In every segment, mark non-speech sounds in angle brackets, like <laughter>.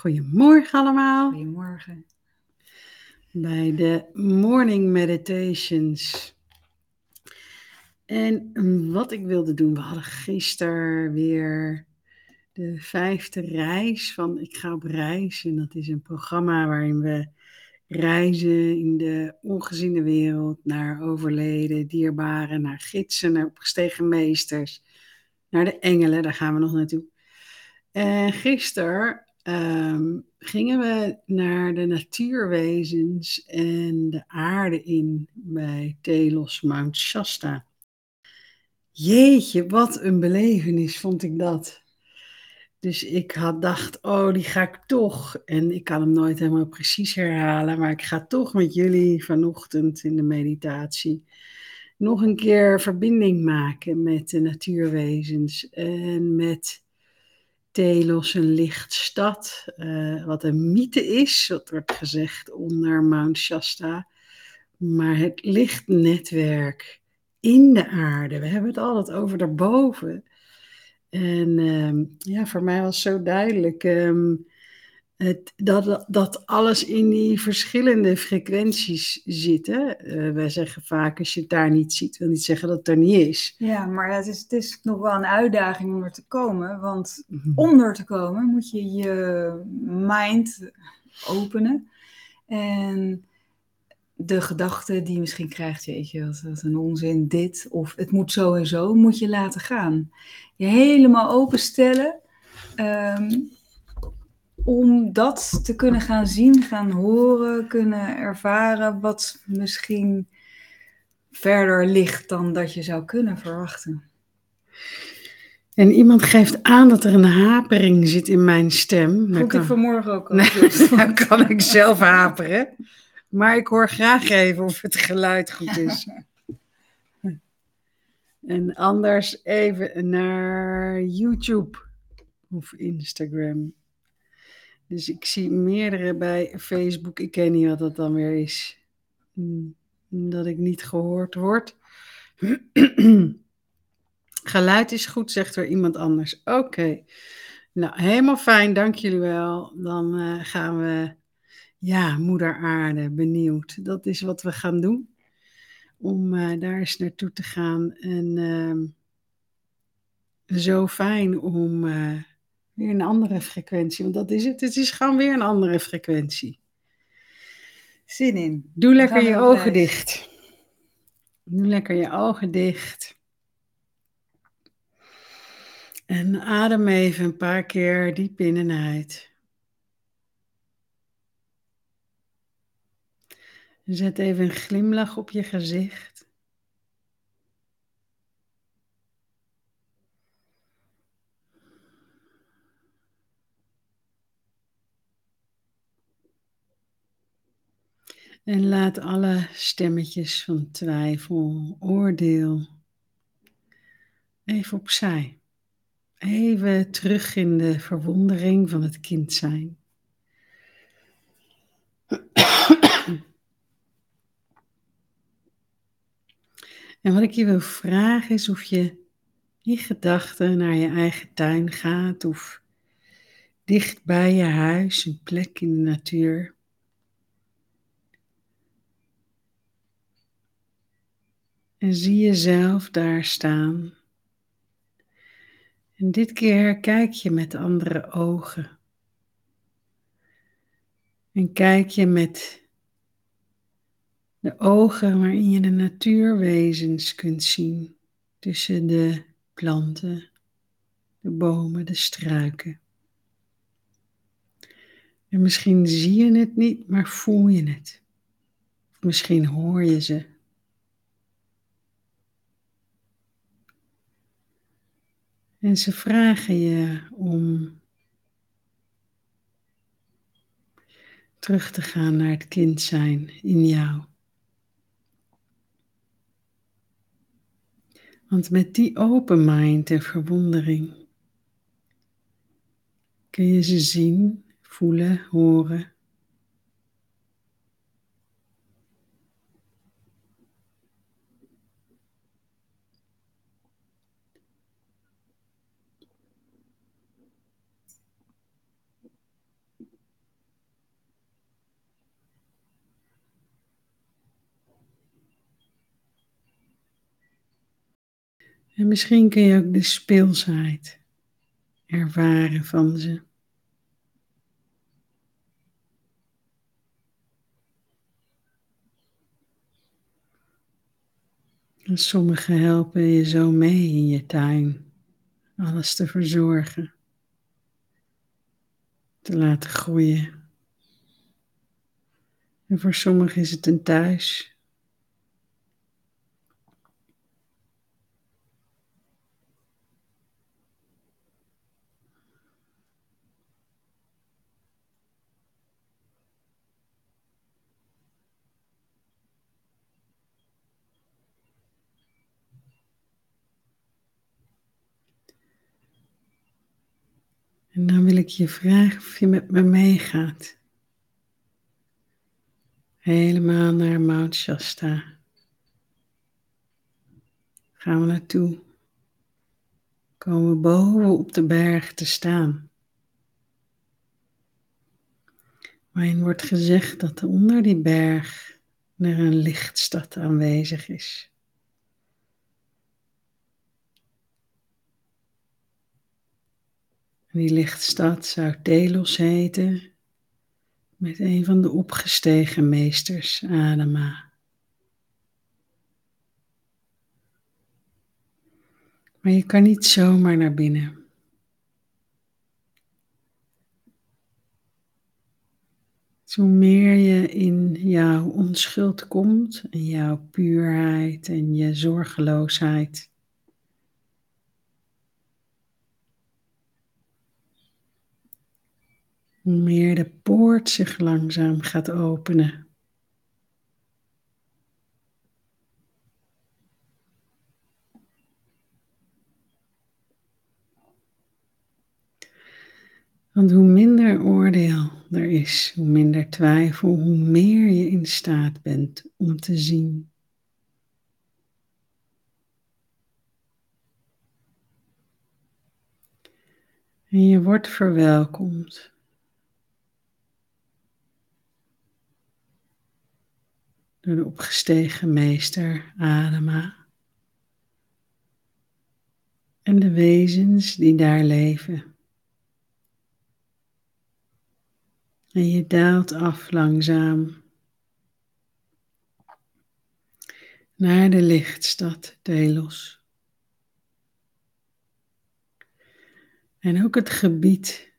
Goedemorgen allemaal Goedemorgen. bij de Morning Meditations. En wat ik wilde doen, we hadden gisteren weer de vijfde reis van Ik ga op reis. En dat is een programma waarin we reizen in de ongeziene wereld naar overleden dierbaren, naar gidsen, naar opgestegen meesters, naar de engelen, daar gaan we nog naartoe. En gisteren ehm, gingen we naar de natuurwezens en de aarde in bij Telos Mount Shasta. Jeetje, wat een belevenis vond ik dat. Dus ik had dacht, oh, die ga ik toch. En ik kan hem nooit helemaal precies herhalen, maar ik ga toch met jullie vanochtend in de meditatie nog een keer verbinding maken met de natuurwezens en met Telos, een lichtstad, uh, wat een mythe is, wat wordt gezegd onder Mount Shasta. Maar het lichtnetwerk in de aarde, we hebben het altijd over daarboven. En um, ja, voor mij was zo duidelijk um, het, dat, dat alles in die verschillende frequenties zit. Uh, wij zeggen vaak, als je het daar niet ziet, wil niet zeggen dat het er niet is. Ja, maar het is, het is nog wel een uitdaging om er te komen. Want mm-hmm. om er te komen moet je je mind openen. En de gedachte die je misschien krijgt, weet je, wat, wat een onzin, dit, of het moet zo en zo, moet je laten gaan. Je helemaal openstellen um, om dat te kunnen gaan zien, gaan horen, kunnen ervaren, wat misschien verder ligt dan dat je zou kunnen verwachten. En iemand geeft aan dat er een hapering zit in mijn stem. Vond ik vanmorgen ook al. Nee, <laughs> dan kan ik zelf haperen. Maar ik hoor graag even of het geluid goed is. <laughs> en anders even naar YouTube of Instagram. Dus ik zie meerdere bij Facebook. Ik weet niet wat dat dan weer is. Hmm, dat ik niet gehoord word. <clears throat> Geluid is goed, zegt er iemand anders. Oké. Nou, helemaal fijn. Dank jullie wel. Dan uh, gaan we ja, moeder aarde, benieuwd. Dat is wat we gaan doen. Om uh, daar eens naartoe te gaan. En uh, zo fijn om uh, weer een andere frequentie. Want dat is het. Het is gewoon weer een andere frequentie. Zin in. Doe lekker je ogen dicht. Doe lekker je ogen dicht. En adem even een paar keer diep in en uit. Zet even een glimlach op je gezicht. En laat alle stemmetjes van twijfel, oordeel even opzij. Even terug in de verwondering van het kind zijn. En wat ik je wil vragen is of je in gedachten naar je eigen tuin gaat of dicht bij je huis, een plek in de natuur. En zie jezelf daar staan. En dit keer kijk je met andere ogen. En kijk je met de ogen waarin je de natuurwezens kunt zien tussen de planten, de bomen, de struiken. En misschien zie je het niet, maar voel je het. Misschien hoor je ze. En ze vragen je om terug te gaan naar het kind zijn in jou. Want met die open mind en verwondering kun je ze zien, voelen, horen. En misschien kun je ook de speelsheid ervaren van ze. En sommigen helpen je zo mee in je tuin, alles te verzorgen, te laten groeien. En voor sommigen is het een thuis. En dan wil ik je vragen of je met me meegaat. Helemaal naar Mount Shasta. Gaan we naartoe. Komen we boven op de berg te staan. Waarin wordt gezegd dat onder die berg er een lichtstad aanwezig is. Die lichtstad zou Telos heten, met een van de opgestegen meesters, Adama. Maar je kan niet zomaar naar binnen. Zo meer je in jouw onschuld komt en jouw puurheid en je zorgeloosheid, meer de poort zich langzaam gaat openen. Want hoe minder oordeel er is, hoe minder twijfel, hoe meer je in staat bent om te zien. En je wordt verwelkomd door de opgestegen meester Adema en de wezens die daar leven. En je daalt af langzaam naar de lichtstad Delos. En ook het gebied,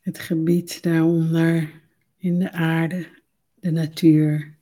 het gebied daaronder in de aarde, de natuur.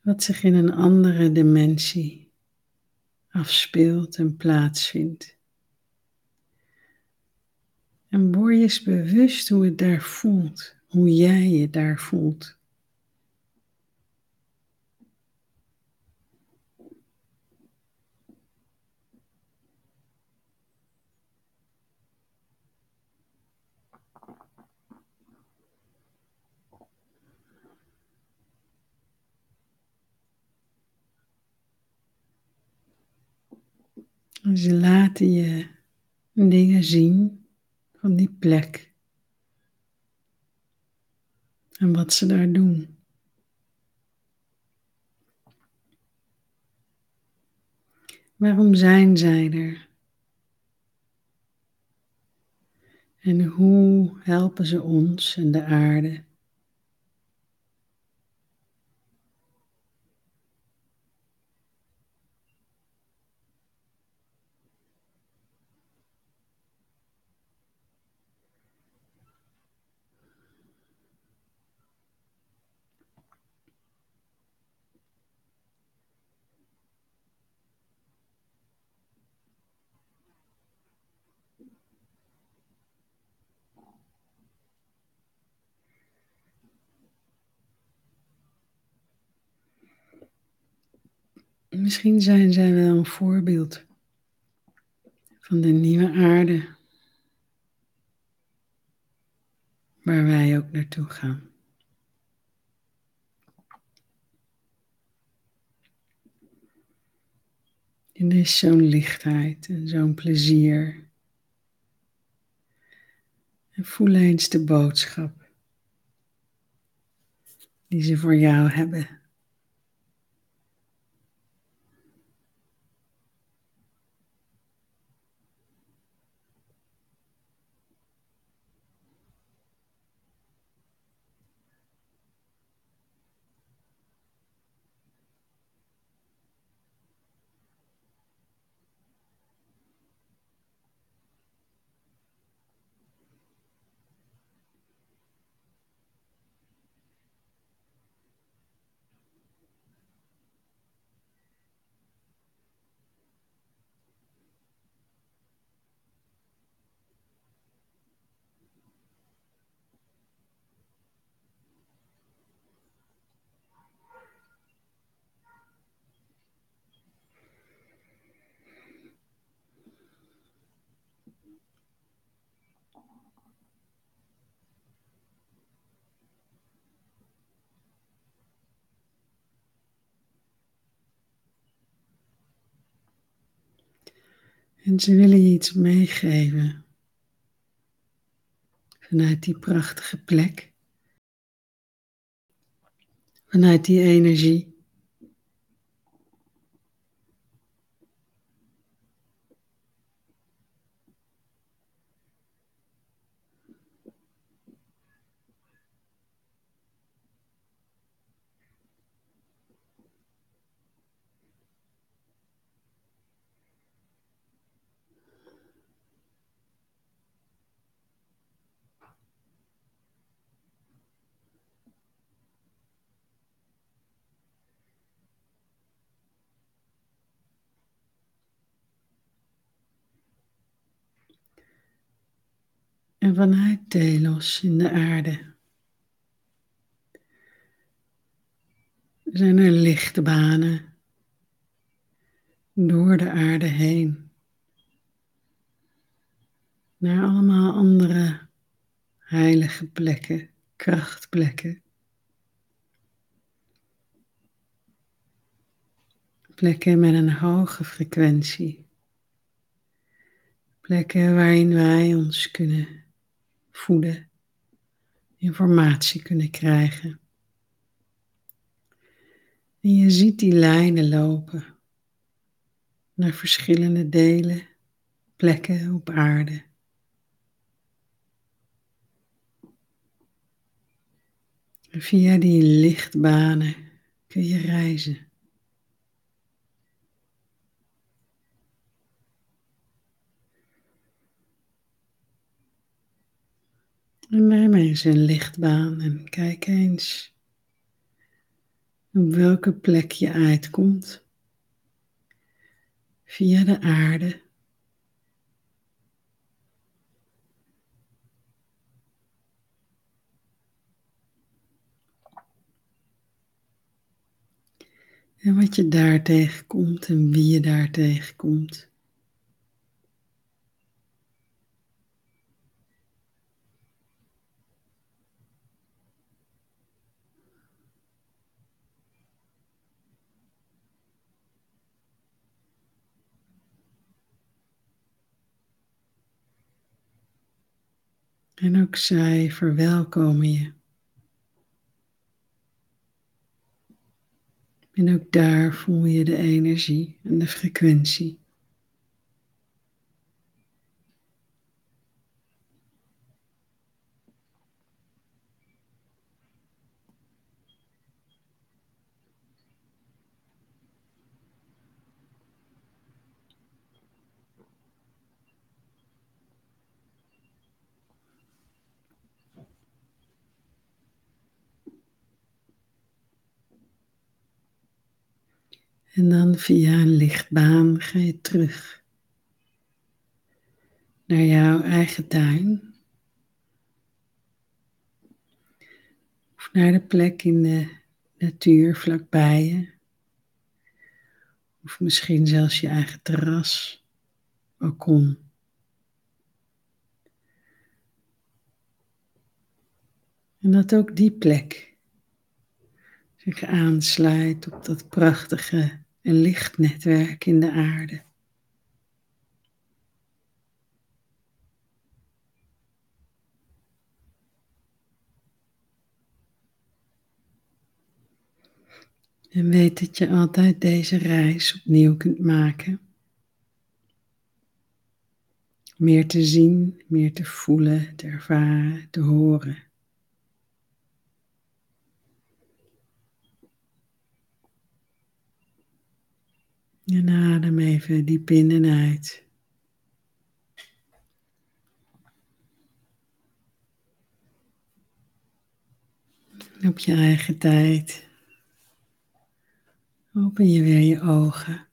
Wat zich in een andere dimensie afspeelt en plaatsvindt. En word je eens bewust hoe het daar voelt, hoe jij je daar voelt. Ze laten je dingen zien van die plek. En wat ze daar doen. Waarom zijn zij er? En hoe helpen ze ons en de aarde? Misschien zijn zij wel een voorbeeld van de nieuwe aarde waar wij ook naartoe gaan. En er is zo'n lichtheid en zo'n plezier. En voel eens de boodschap die ze voor jou hebben. En ze willen je iets meegeven vanuit die prachtige plek, vanuit die energie. En vanuit Telos in de aarde zijn er lichte banen door de aarde heen naar allemaal andere heilige plekken, krachtplekken. Plekken met een hoge frequentie. Plekken waarin wij ons kunnen voeden, informatie kunnen krijgen. En je ziet die lijnen lopen naar verschillende delen, plekken op aarde. Via die lichtbanen kun je reizen. En neem eens een lichtbaan en kijk eens op welke plek je uitkomt via de aarde. En wat je daar tegenkomt en wie je daar tegenkomt. En ook zij verwelkomen je. En ook daar voel je de energie en de frequentie. En dan via een lichtbaan ga je terug naar jouw eigen tuin. Of naar de plek in de natuur vlakbij je. Of misschien zelfs je eigen terras, balkon. En dat ook die plek zich aansluit op dat prachtige een lichtnetwerk in de aarde. En weet dat je altijd deze reis opnieuw kunt maken. Meer te zien, meer te voelen, te ervaren, te horen. En adem even diep in en uit. Op je eigen tijd open je weer je ogen.